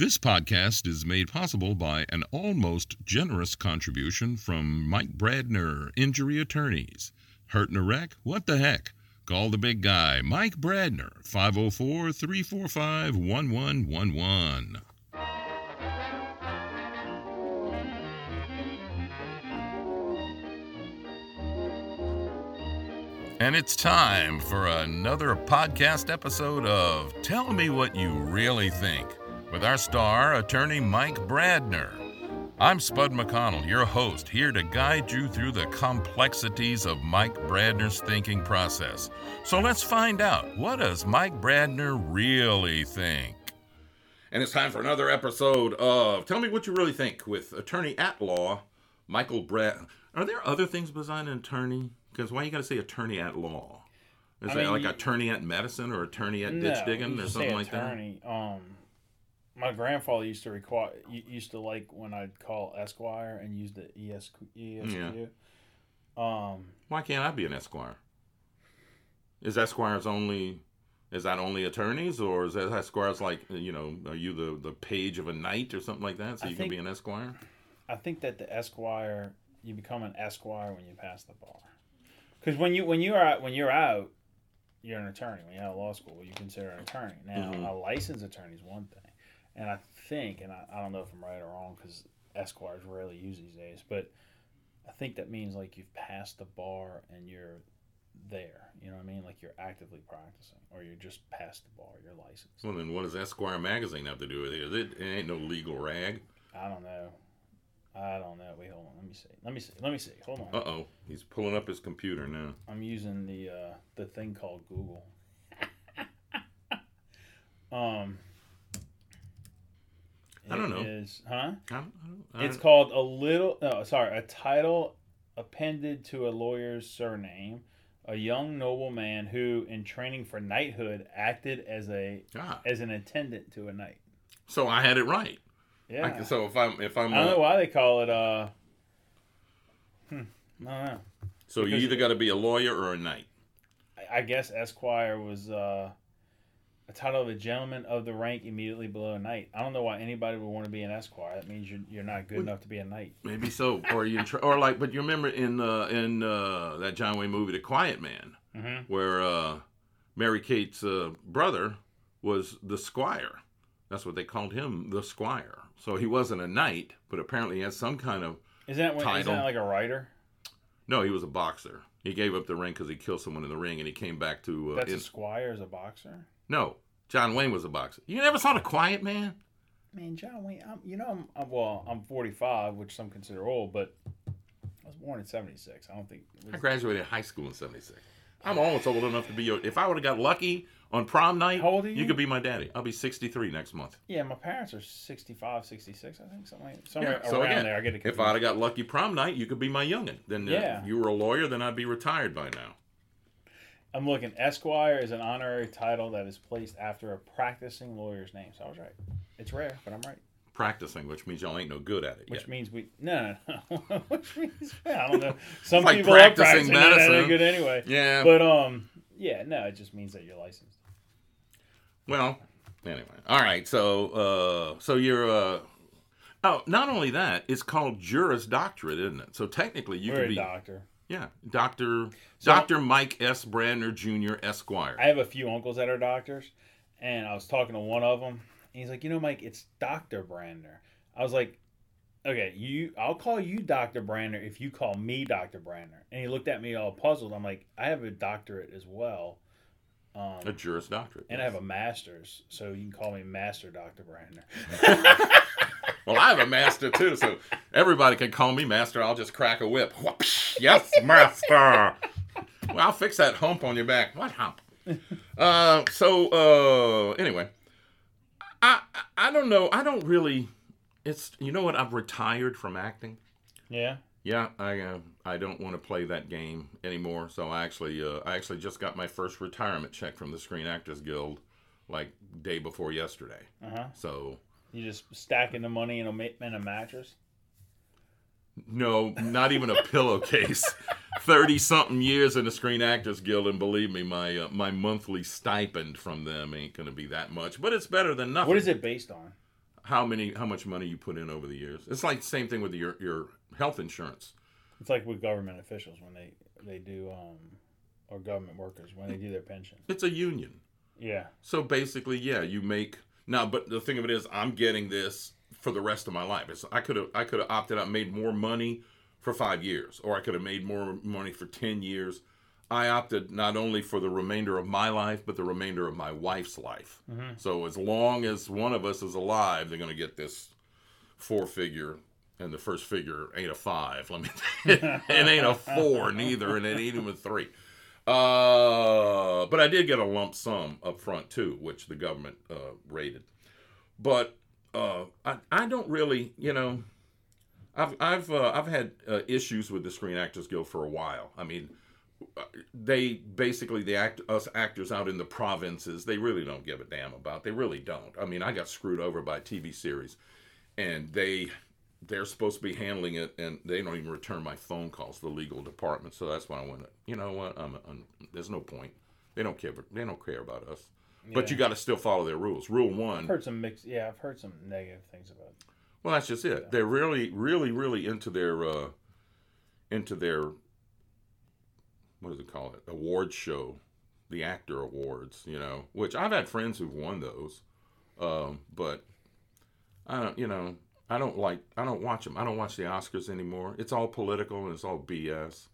This podcast is made possible by an almost generous contribution from Mike Brandner, injury attorneys. Hurt in a wreck? What the heck? Call the big guy, Mike Brandner, 504 345 1111. And it's time for another podcast episode of Tell Me What You Really Think with our star, attorney Mike Brandner. I'm Spud McConnell, your host, here to guide you through the complexities of Mike Brandner's thinking process. So let's find out what does Mike Brandner really think? And it's time for another episode of Tell Me What You Really Think with attorney at law Michael Brad. Are there other things besides an attorney? Because why you got to say attorney at law? Is I that mean, like you- attorney at medicine or attorney at No, ditch digging or something say like that? attorney. Um, my grandfather used to require used to like when I'd call Esquire and use the E ESQ. ESQ. Um, Why can't I be an esquire? Is esquires only? Is that only attorneys, or is that esquires like you know? Are you the the page of a knight or something like that? So I you can be an esquire. I think that the Esquire you become an Esquire when you pass the bar. Because when you when you're out when you're out, you're an attorney. When you're out of law school, you consider an attorney. Now, Mhm. a licensed attorney is one thing, and I think, and I, I don't know if I'm right or wrong because Esquires rarely use these days, but I think that means like you've passed the bar and you're there. You know what I mean? Like you're actively practicing, or you're just past the bar. You're licensed. Well, then what does Esquire magazine have to do with it? Is it, it ain't no legal rag. I don't know. I don't know. Wait, hold on. Let me see. Let me see. Let me see. Hold on. Uh oh, he's pulling up his computer now. I'm using the uh, the thing called Google. um, I don't know. Is huh? I don't, I don't, I It's don't- called a little. No, sorry, a title appended to a lawyer's surname. A young nobleman who, in training for knighthood, acted as a Ah, as an attendant to a knight. so I had it right. Yeah. I, so if I'm if I'm I don't uh, know why they call it. Uh, hmm. I don't know. so you either got to be a lawyer or a knight. I- I guess Esquire was uh, a title of a gentleman of the rank immediately below a knight. I don't know why anybody would want to be an Esquire. That means you're, you're not good Well- enough to be a knight. Maybe so, or you or like, but you remember in uh, in uh, that John Wayne movie, The Quiet Man. Mm-hmm. where uh, Mary Kate's uh, brother was the squire. That's what they called him, the squire. So he wasn't a knight, but apparently he had some kind of. Isn't that, when, Title. that like a writer? No, he was a boxer. He gave up the ring because he killed someone in the ring, and he came back to. Uh, That's in- a squire as a boxer. No, John Wayne was a boxer. You never saw The Quiet Man? Man, John Wayne. I'm, you know, I'm, I'm well. I'm 45, which some consider old, but I was born in 76. I don't think. It I graduated high school in '76. I'm almost old enough to be your. If I would have got lucky on prom night, How old you you? could be my daddy. I'll be 63 next month. yeah, my parents are 65, 66. I think something like, somewhere Yeah, so around again, there. I get it. If I'd have got lucky prom night, you could be my youngin. Then uh, Yeah. if you were a lawyer, then I'd be retired by now. I'm looking. Esquire is an honorary title that is placed after a practicing lawyer's name. So I was right. It's rare, but I'm right. Practicing, which means y'all ain't no good at it Which yet. means we no no no. Which means I don't know. Some like people practicing are practicing medicine. good anyway. Yeah. But um, yeah, no, it just means that you're licensed. well, anyway. All right. So, uh, so you're. Uh, oh, not only that, it's called Juris Doctorate, isn't it? So technically, you We're could be. doctor. Yeah, Doctor So- Doctor Mike S. Brandner Jr. Esquire. I have a few uncles that are doctors, and I was talking to one of them. And he's like, you know, Mike, it's Doctor Brandner. I was like, okay, you, I'll call you Doctor Brandner if you call me Doctor Brandner. And he looked at me all puzzled. I'm like, I have a doctorate as well. Um, a Juris Doctorate. and I have a master's, so you can call me Master Doctor Brandner. Well, I have a master too, so everybody can call me master. I'll just crack a whip. Whoopsh. Yes, master. Well, I'll fix that hump on your back. What hump? Uh, so uh, anyway, I I don't know. I don't really. It's you know what? I've retired from acting. yeah. Yeah, I uh, I don't want to play that game anymore. So I actually uh, I actually just got my first retirement check from the Screen Actors Guild, like day before yesterday. Uh huh. So You just stacking the money in a, in a mattress. No, not even a pillowcase. Thirty something years in the Screen Actors Guild, and believe me, my uh, my monthly stipend from them ain't gonna be that much, but it's better than nothing. What is it based on? how many how much money you put in over the years. It's like the same thing with your your health insurance. It's like with government officials when they they do um or government workers when they do their pension. It's a union. Yeah. So basically, yeah, you make now. But the thing of it is, I'm getting this for the rest of my life. It's, I could have I could have opted out, made more money for five years, or I could have made more money for ten years. I opted not only for the remainder of my life, but the remainder of my wife's life. Mm-hmm. So as long as one of us is alive, they're going to get this four figure, and the first figure ain't a five. Let me, it ain't a four neither, and it ain't even three. Uh, but I did get a lump sum up front too, which the government uh, rated. But uh, I, I don't really, you know, I've I've uh, I've had uh, issues with the Screen Actors Guild for a while. I mean, they basically the act us actors out in the provinces they really don't give a damn about. They really don't. I mean, I got screwed over by a TV series, and they they're supposed to be handling it, and they don't even return my phone calls the legal department. So that's why I went. You know what? I'm, I'm, there's no point. They don't care. They don't care about us. But you got to still follow their rules. Rule one. I've heard some mixed. Yeah, I've heard some negative things about. It. Well, that's just it. They're really, really, really into their uh, into their what does it call it? Award show, the actor awards. You know, which I've had friends who've won those, um, but I don't. You know, I don't like. I don't watch them. I don't watch the Oscars anymore. It's all political and it's all BS.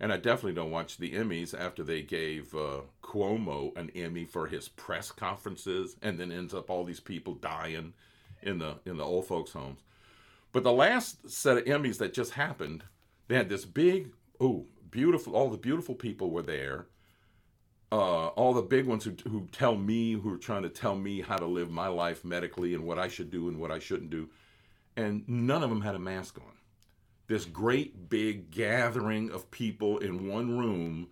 And I definitely don't watch the Emmys after they gave uh, Cuomo an Emmy for his press conferences, and then ends up all these people dying in the in the old folks' homes. But the last set of Emmys that just happened, they had this big, oh, beautiful. All the beautiful people were there. Uh, all the big ones who who tell me, who are trying to tell me how to live my life medically and what I should do and what I shouldn't do, and none of them had a mask on. This great big gathering of people in one room,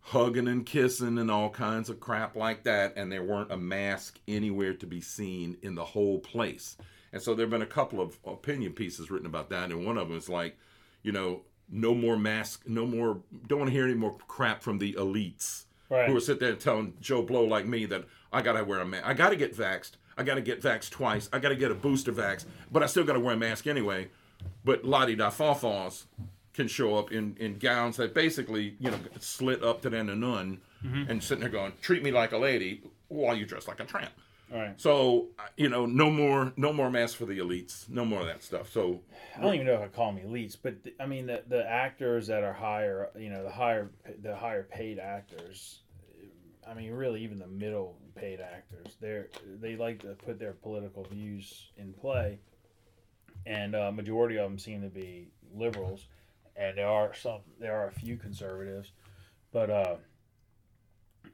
hugging and kissing and all kinds of crap like that, and there weren't a mask anywhere to be seen in the whole place. And so there have been a couple of opinion pieces written about that, and one of them is like, you know, no more mask, no more. Don't want to hear any more crap from the elites Right. who are sitting there telling Joe Blow like me that I gotta wear a mask. I gotta get vaxxed. I gotta get vaxxed twice. I gotta get a booster vax, but I still gotta wear a mask anyway. But Lottie da Fawfaws can show up in, in gowns that basically, you know, slit up to the then and nun and sitting there going, treat me like a lady while you dress like a tramp. All right. So, you know, no more no more masks for the elites. No more of that stuff. So I don't even know if I call them elites, but th- I mean the the actors that are higher, you know, the higher the higher paid actors. I mean, really, even the middle paid actors, they're they like to put their political views in play, and uh, majority of them seem to be liberals, and there are some there are a few conservatives, but uh,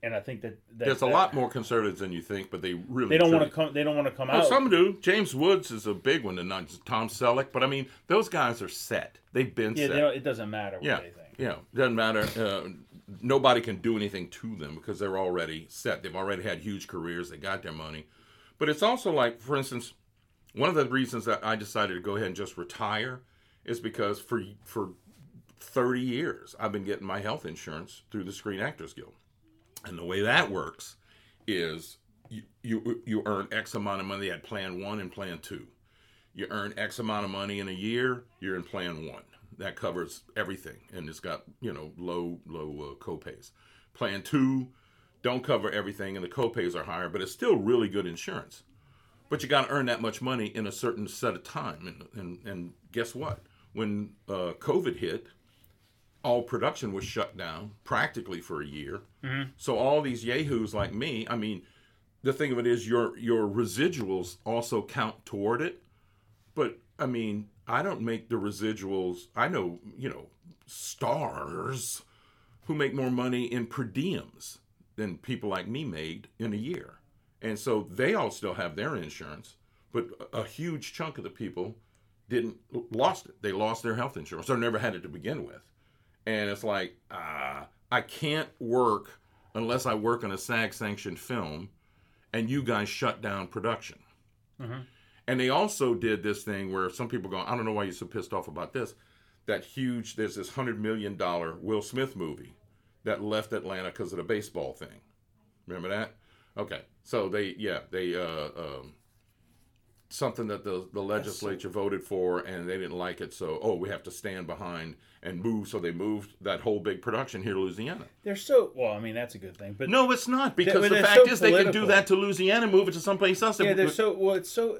and I think that, that there's a that- lot more conservatives than you think, but they really They don't want to come. They don't want to come Oh, out. some do. James Woods is a big one, and not just Tom Selleck. But I mean, those guys are set. They've been yeah, set. they it doesn't matter what yeah, they think. yeah. Doesn't matter. Uh, nobody can do anything to them because they're already set. They've already had huge careers. They got their money. But it's also like, for instance, one of the reasons that I decided to go ahead and just retire is because for for 30 years I've been getting my health insurance through the Screen Actors Guild. And the way that works is you, you you earn X amount of money at plan one and plan two. You earn X amount of money in a year, you're in plan one. That covers everything, and it's got you know low low uh, copays. Plan two don't cover everything, and the copays are higher, but it's still really good insurance. But you got to earn that much money in a certain set of time, and and, and guess what? When uh, COVID hit, all production was shut down practically for a year. So all these yahoos like me, I mean, the thing of it is your your residuals also count toward it. But I mean, I don't make the residuals. I know, you know, stars who make more money in per diems than people like me made in a year. And so they all still have their insurance, but a huge chunk of the people didn't lost it. They lost their health insurance or never had it to begin with. And it's like, ah, I can't work unless I work on a SAG sanctioned film and you guys shut down production. And they also did this thing where some people go, I don't know why you're so pissed off about this. That huge, there's this $100 million Will Smith movie that left Atlanta because of the baseball thing. Remember that? Okay. So they, yeah, they, uh, um, something that the the legislature voted for and they didn't like it, so oh, we have to stand behind and move. So they moved that whole big production here to Louisiana. They're so well. I mean, that's a good thing, but No, it's not because the fact so is they can do that to Louisiana, move it to someplace else. yeah, they're so well. It's so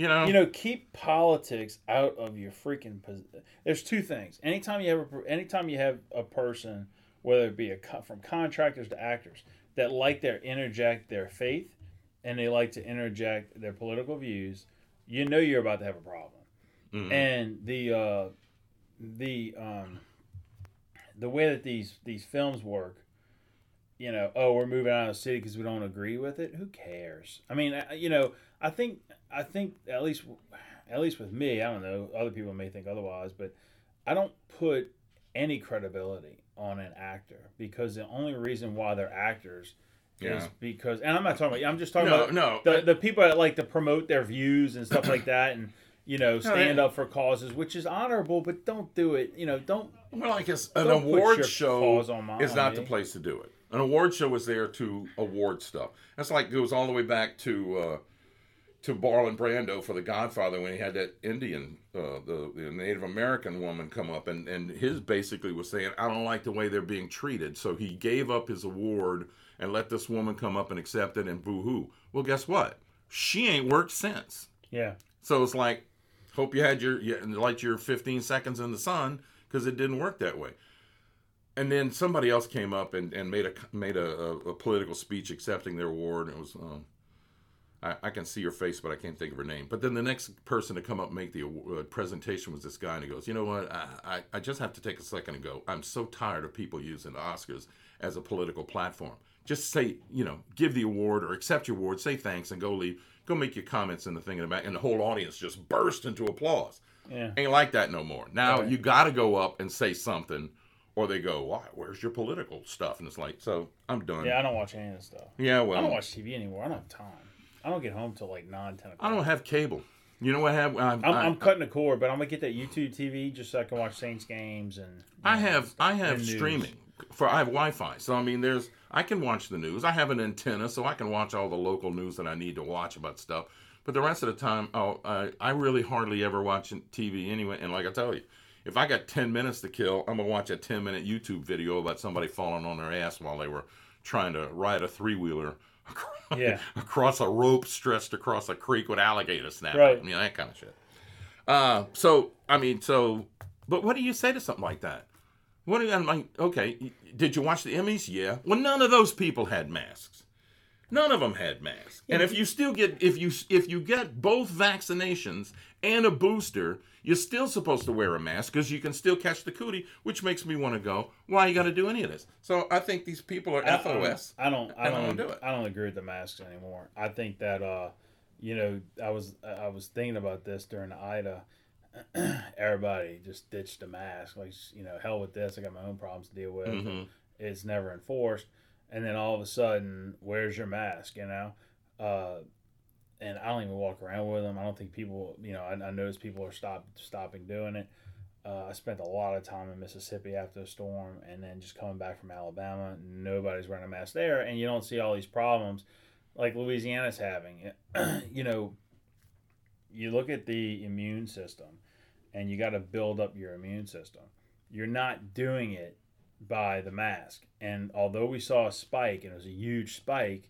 you know, you know keep politics out of your freaking. Pos- There's two things. Anytime you have a, anytime you have a person, whether it be a co- from contractors to actors, that like to interject their faith, and they like to interject their political views, you know you're about to have a problem. Mhm. And the uh, the um, the way that these these films work, you know, oh, we're moving out of the city because we don't agree with it. Who cares? I mean, you know, I think I think at least at least with me, I don't know. Other people may think otherwise, but I don't put any credibility on an actor because the only reason why they're actors is because, and I'm not talking about. I'm just talking no, about no. the the people that like to promote their views and stuff like that, and you know, stand they- up for causes, which is honorable, but don't do it. You know, don't. Well, I guess an award show my- is not the place to do it. An award show is there to award stuff. That's like goes all the way back to uh, to Marlon Brando for The Godfather when he had that Indian, uh, the, the Native American woman come up and and his basically was saying, I don't like the way they're being treated, so he gave up his award and let this woman come up and accept it and boo hoo. Well, guess what? She ain't worked since. Yeah, So it's like, hope you had your, you like your 15 seconds in the sun because it didn't work that way. And then somebody else came up and, and made a made a, a, a political speech accepting their award. And it was, um, I, I can see her face, but I can't think of her name. But then the next person to come up and make the award, uh, presentation was this guy, and he goes, "You know what? I, I, I just have to take a second and go. I'm so tired of people using the Oscars as a political platform. Just say, you know, give the award or accept your award, say thanks, and go leave. Go make your comments in the thing in the back." And the whole audience just burst into applause. yeah. Ain't like that no more. Now Right. you got to go up and say something, or they go, "Why? Where's your political stuff?" And it's like, so I'm done. Yeah, I don't watch any of this stuff. Yeah, well, I don't watch TV anymore. I don't have time. I don't get home till like 9, 10 o'clock. I don't have cable. You know what I have? I, I'm, I, I'm cutting the cord, but I'm gonna get that YouTube TV just so I can watch Saints games and. I have I have streaming for I have Wi-Fi, so I mean, there's I can watch the news. I have an antenna, so I can watch all the local news that I need to watch about stuff. But the rest of the time, oh, I, I really hardly ever watch TV anyway. And like I tell you, if I got ten minutes to kill, I'm gonna watch a ten minute YouTube video about somebody falling on their ass while they were trying to ride a three wheeler. Yeah. across a rope stretched across a creek with alligators snapping. Right. I mean, that kind of shit. Uh, so I mean, so, but what do you say to something like that? What do you, I'm like? Okay, did you watch the Emmys? Yeah. Well, none of those people had masks. None of them had masks. And if you still get if you if you get both vaccinations and a booster, you're still supposed to wear a mask because you can still catch the cootie, which makes me want to go. Why you got to do any of this? So I think these people are I- FOS. I don't. I and I don't. don't do it. I don't agree with the masks anymore. I think that, uh, you know, I was I was thinking about this during the Ida. Everybody just ditched the mask. Like, you know, hell with this. I got my own problems to deal with. Mhm. It's never enforced. And then all of a sudden, where's your mask? You know. Uh, and I don't even walk around with them. I don't think people, you know, I, I notice people are stop stopping doing it. Uh, I spent a lot of time in Mississippi after the storm, and then just coming back from Alabama, nobody's wearing a mask there, and you don't see all these problems like Louisiana's having. you know, you look at the immune system, and you got to build up your immune system. You're not doing it by the mask, and although we saw a spike, and it was a huge spike.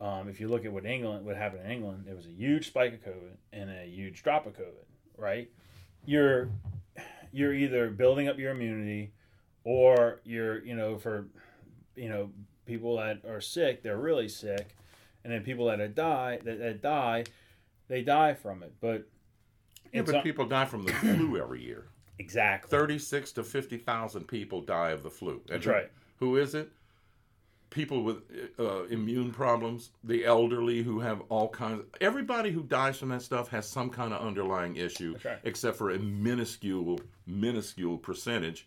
Um, if you look at what England, what happened in England, there was a huge spike of COVID and a huge drop of COVID. Right? You're you're either building up your immunity, or you're you know for you know people that are sick, they're really sick, and then people that die that, that die, they die from it. But Yeah, but people die from the flu every year. exactly Thirty-six to fifty thousand people die of the flu. And That's who- right. Who is it? People with uh, immune problems, the elderly who have all kinds. everybody who dies from that stuff has some kind of underlying issue, right. except for a minuscule, minuscule percentage.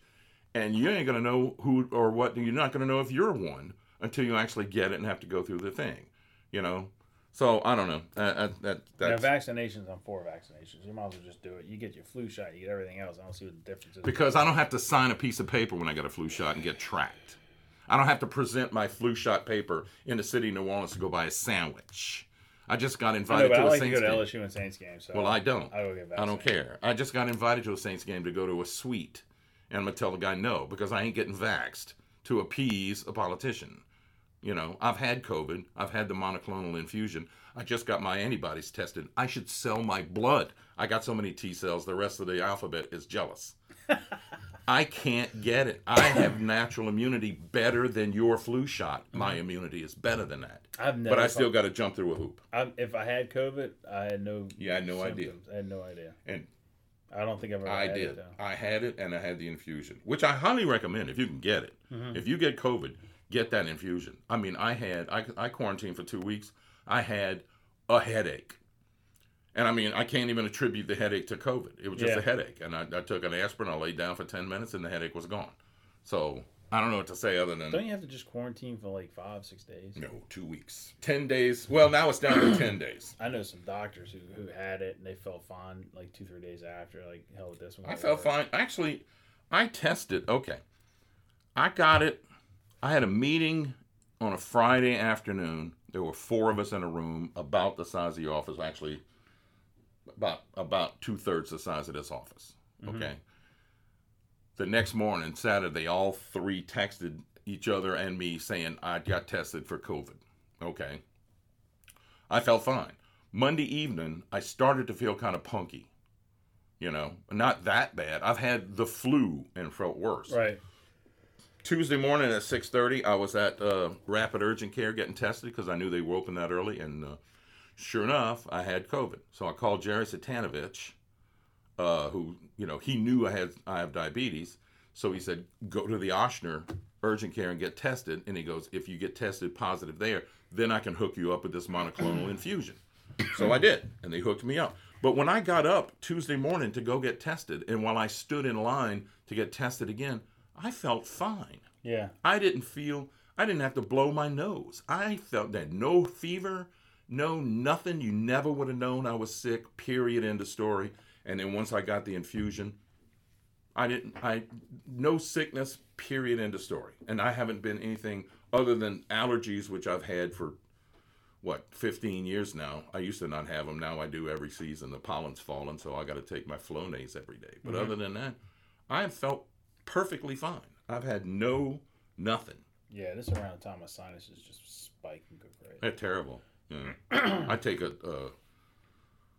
And you ain't gonna know who or what. You're not gonna know if you're one until you actually get it and have to go through the thing. You know. So I don't know. Uh, uh, that that's vaccinations, I'm for vaccinations. You might as well just do it. You get your flu shot, you get everything else. I don't see what the difference is. because I don't have to sign a piece of paper when I get a flu shot and get tracked. I don't have to present my flu shot paper in the city of New Orleans to go buy a sandwich. I just got I know, invited to a like to Saints go to game. LSU and Saints games. So Well, I don't. I I don't care. I just got invited to a Saints game to go to a suite, and I'm gonna tell the guy no because I ain't getting vaxxed to appease a politician. You know, I've had COVID. I've had the monoclonal infusion. I just got my antibodies tested. I should sell my blood. I got so many T cells. The rest of the alphabet is jealous. I can't get it. I have natural immunity better than your flu shot. My immunity is better than that. I've never. But I still got to jump through a hoop. I, if I had COVID, I had no. Yeah, I had no idea. I had no idea. And I don't think I've ever. I had did. It, though. I had it and I had the infusion, which I highly recommend if you can get it. Mm-hmm. If you get COVID, get that infusion. I mean, I had, I, I quarantined for two weeks. I had a headache. And I mean, I can't even attribute the headache to COVID. It was just Yeah. a headache. And I, I took an aspirin, I laid down for 10 minutes, and the headache was gone. So I don't know what to say other than Don't you have to just quarantine for like five, six days? no, two weeks. 10 days. Well, now it's down to 10 days. I know some doctors who, who had it and they felt fine like two, three days after. Like, hell with this one. I felt fine. Actually, I tested. Okay. I got it. I had a meeting on a Friday afternoon. There were four of us in a room, about the size of the office. Actually, about about two thirds the size of this office. Okay. The next morning, Saturday, all three texted each other and me saying I got tested for COVID. Okay. I felt fine. Monday evening, I started to feel kind of punky. You know, not that bad. I've had the flu and felt worse. Right. Tuesday morning at six thirty, I was at uh, Rapid Urgent Care getting tested because I knew they were open that early, and uh, sure enough, I had COVID. So I called Jerry Satanovich, uh, who you know he knew I had I have diabetes, so he said go to the Ochsner Urgent Care and get tested. And he goes, if you get tested positive there, then I can hook you up with this monoclonal infusion. So I did, and they hooked me up. But when I got up Tuesday morning to go get tested, and while I stood in line to get tested again, I felt fine. Yeah. I didn't feel, I didn't have to blow my nose. I felt that no fever, no nothing. You never would have known I was sick, period, end of story. And then once I got the infusion, I didn't, I, no sickness, period, end of story. And I haven't been anything other than allergies, which I've had for, what, 15 years now. I used to not have them. Now I do every season. The pollen's fallen so I got to take my Flonase every day. But mm-hmm. other than that, I have felt perfectly fine. I've had no nothing. Yeah. This around the time my sinuses just spike and go crazy. They're terrible. Yeah. I take a, a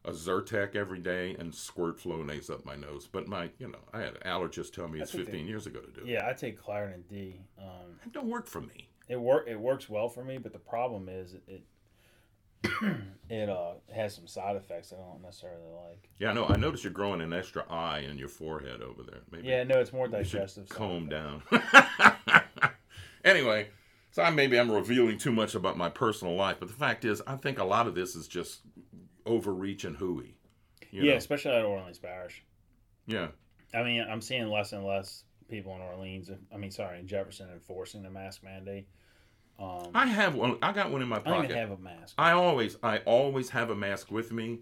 a Zyrtec every day and squirt Flonase up my nose. But my, you know, I had an allergist tell me it's think they- 15 years ago to do it. Yeah, I take Claritin D. Um, It don't work for me. it work it works well for me, but the problem is it it, it uh has some side effects I don't necessarily like. Yeah, no. I noticed you're growing an extra eye in your forehead over there. Maybe Yeah, no, it's more digestive. comb down. anyway, so I, maybe I'm revealing too much about my personal life, but the fact is, I think a lot of this is just overreach and hooey. You Yeah, know? especially at Orleans Parish. Yeah. I mean, I'm seeing less and less people in Orleans. I mean, sorry, in Jefferson enforcing the mask mandate. Um, I have one. I got one in my I pocket. even have a mask. I always, I always have a mask with me,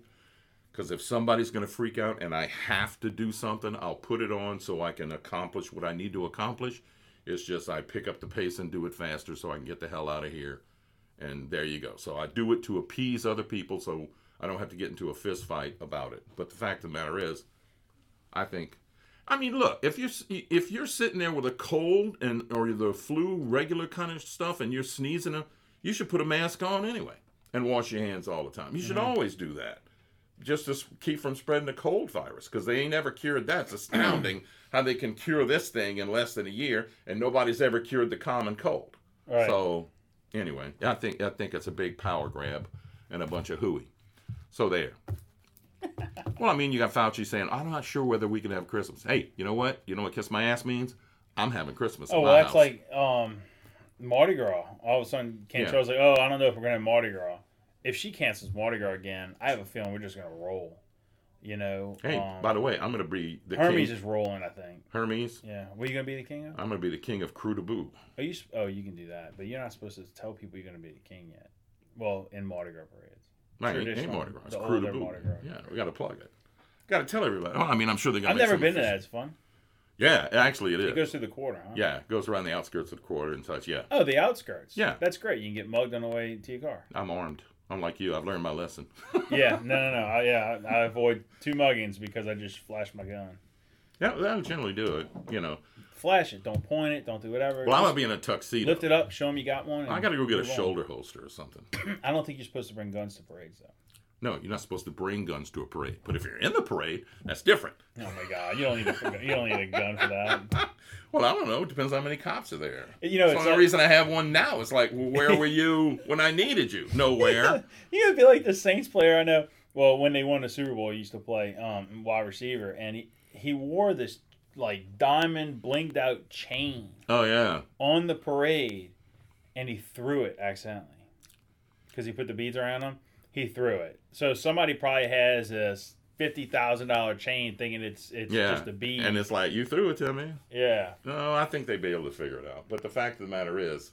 because if somebody's going to freak out and I have to do something, I'll put it on so I can accomplish what I need to accomplish. It's just I pick up the pace and do it faster so I can get the hell out of here, and there you go. So I do it to appease other people, so I don't have to get into a fist fight about it. But the fact of the matter is, I think. I mean, look, if you're if you're sitting there with a cold and or the flu, regular kind of stuff, and you're sneezing, uh, you should put a mask on anyway and wash your hands all the time. You should mm-hmm. always do that, just to keep from spreading the cold virus, because they ain't ever cured that. It's astounding how they can cure this thing in less than a year, and nobody's ever cured the common cold. Right. So, anyway, I think I think it's a big power grab and a bunch of hooey. So there. well, I mean, you got Fauci saying, "I'm not sure whether we can have Christmas." Hey, you know what? You know what "kiss my ass" means? I'm having Christmas. oh, well, that's house. like um, Mardi Gras. All of a sudden, Cantrell's like, "Oh, I don't know if we're gonna have Mardi Gras." If she cancels Mardi Gras again, I have a feeling we're just gonna roll. You know. Hey, um, by the way, I'm going to be the Hermes king. is rolling. I think. Hermes. Yeah. What are you gonna be the king of? I'm going to be the king of Krewe de Boo. Oh, you. Oh, you can do that, but you're not supposed to tell people you're gonna be the king yet. Well, in Mardi Gras parades. Right, ain't, Mardi Gras. It's Crew older Boo. Yeah, we got to plug it. Got to tell everybody. Well, I mean, I'm sure they're going I've to never been to that. It's fun. Yeah, actually, it is. It goes through the quarter, huh? yeah, it goes around the outskirts of the quarter and such. Yeah, Oh, the outskirts. Yeah. That's great. You can get mugged on the way to your car. I'm armed. Unlike you, I've learned my lesson. yeah, no, no, no. I, yeah, I, I avoid two muggings because I just flash my gun. Yeah, that'll generally do it. You know. Flash it. Don't point it. Don't do whatever. Well, I'm Just gonna be in a tuxedo. lift it up. Show them you got one. I got to go get a shoulder holster or something. I don't think you're supposed to bring guns to parades though. No, you're not supposed to bring guns to a parade. But if you're in the parade, that's different. Oh my god, you don't need a you don't need a gun for that. Well, I don't know. It depends how many cops are there. You know, That's it's the only like- reason I have one now. It's like, well, where were you when I needed you? Nowhere. you would be like the Saints player I know. Well, when they won the Super Bowl, he used to play um, wide receiver, and he he wore this like diamond blinked out chain oh yeah. on the parade, and he threw it accidentally because he put the beads around him. He threw it. So somebody probably has this fifty thousand dollar chain, thinking it's it's Yeah. just a bead. And it's like you threw it to me. yeah, No, I think they'd be able to figure it out. But the fact of the matter is,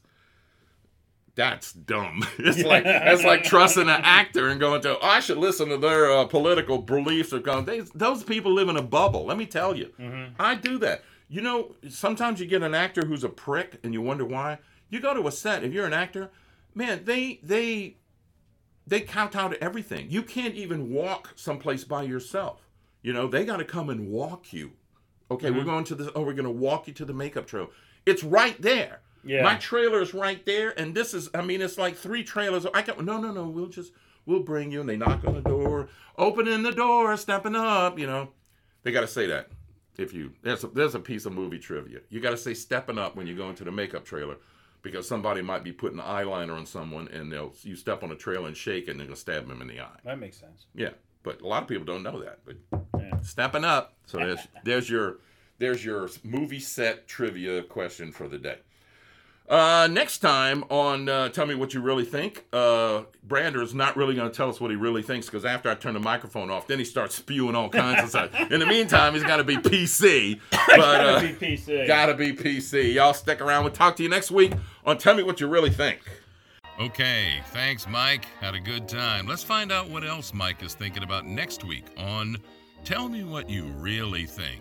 that's dumb. It's like that's like trusting an actor and going to, oh, I should listen to their uh, political beliefs or going. They, those people live in a bubble. Let me tell you, I do that. You know, sometimes you get an actor who's a prick, and you wonder why. You go to a set. If you're an actor, man, they they they count out everything. You can't even walk someplace by yourself. You know, they got to come and walk you. Okay, we're mm-hmm. going to the. Oh, we're going to walk you to the makeup trail. It's right there. Yeah. My trailer is right there, and this is. I mean, it's like three trailers. I can. No, no, no. We'll just. We'll bring you, and they knock on the door, opening the door, stepping up. You know, they got to say that. If you there's a, there's a piece of movie trivia. You got to say stepping up when you go into the makeup trailer, because somebody might be putting eyeliner on someone, and they'll you step on a trail and shake, and they're gonna stab them in the eye. that makes sense. Yeah, but a lot of people don't know that. But Yeah. stepping up. So there's there's your there's your movie set trivia question for the day. Uh, next time on uh, Tell Me What You Really Think, uh, Brandner is not really going to tell us what he really thinks because after I turn the microphone off, then he starts spewing all kinds of stuff. In the meantime, he's got to be PC. But, Gotta uh, be PC. gotta be PC. Y'all stick around. We'll talk to you next week on Tell Me What You Really Think. Okay, thanks, Mike. Had a good time. Let's find out what else Mike is thinking about next week on Tell Me What You Really Think.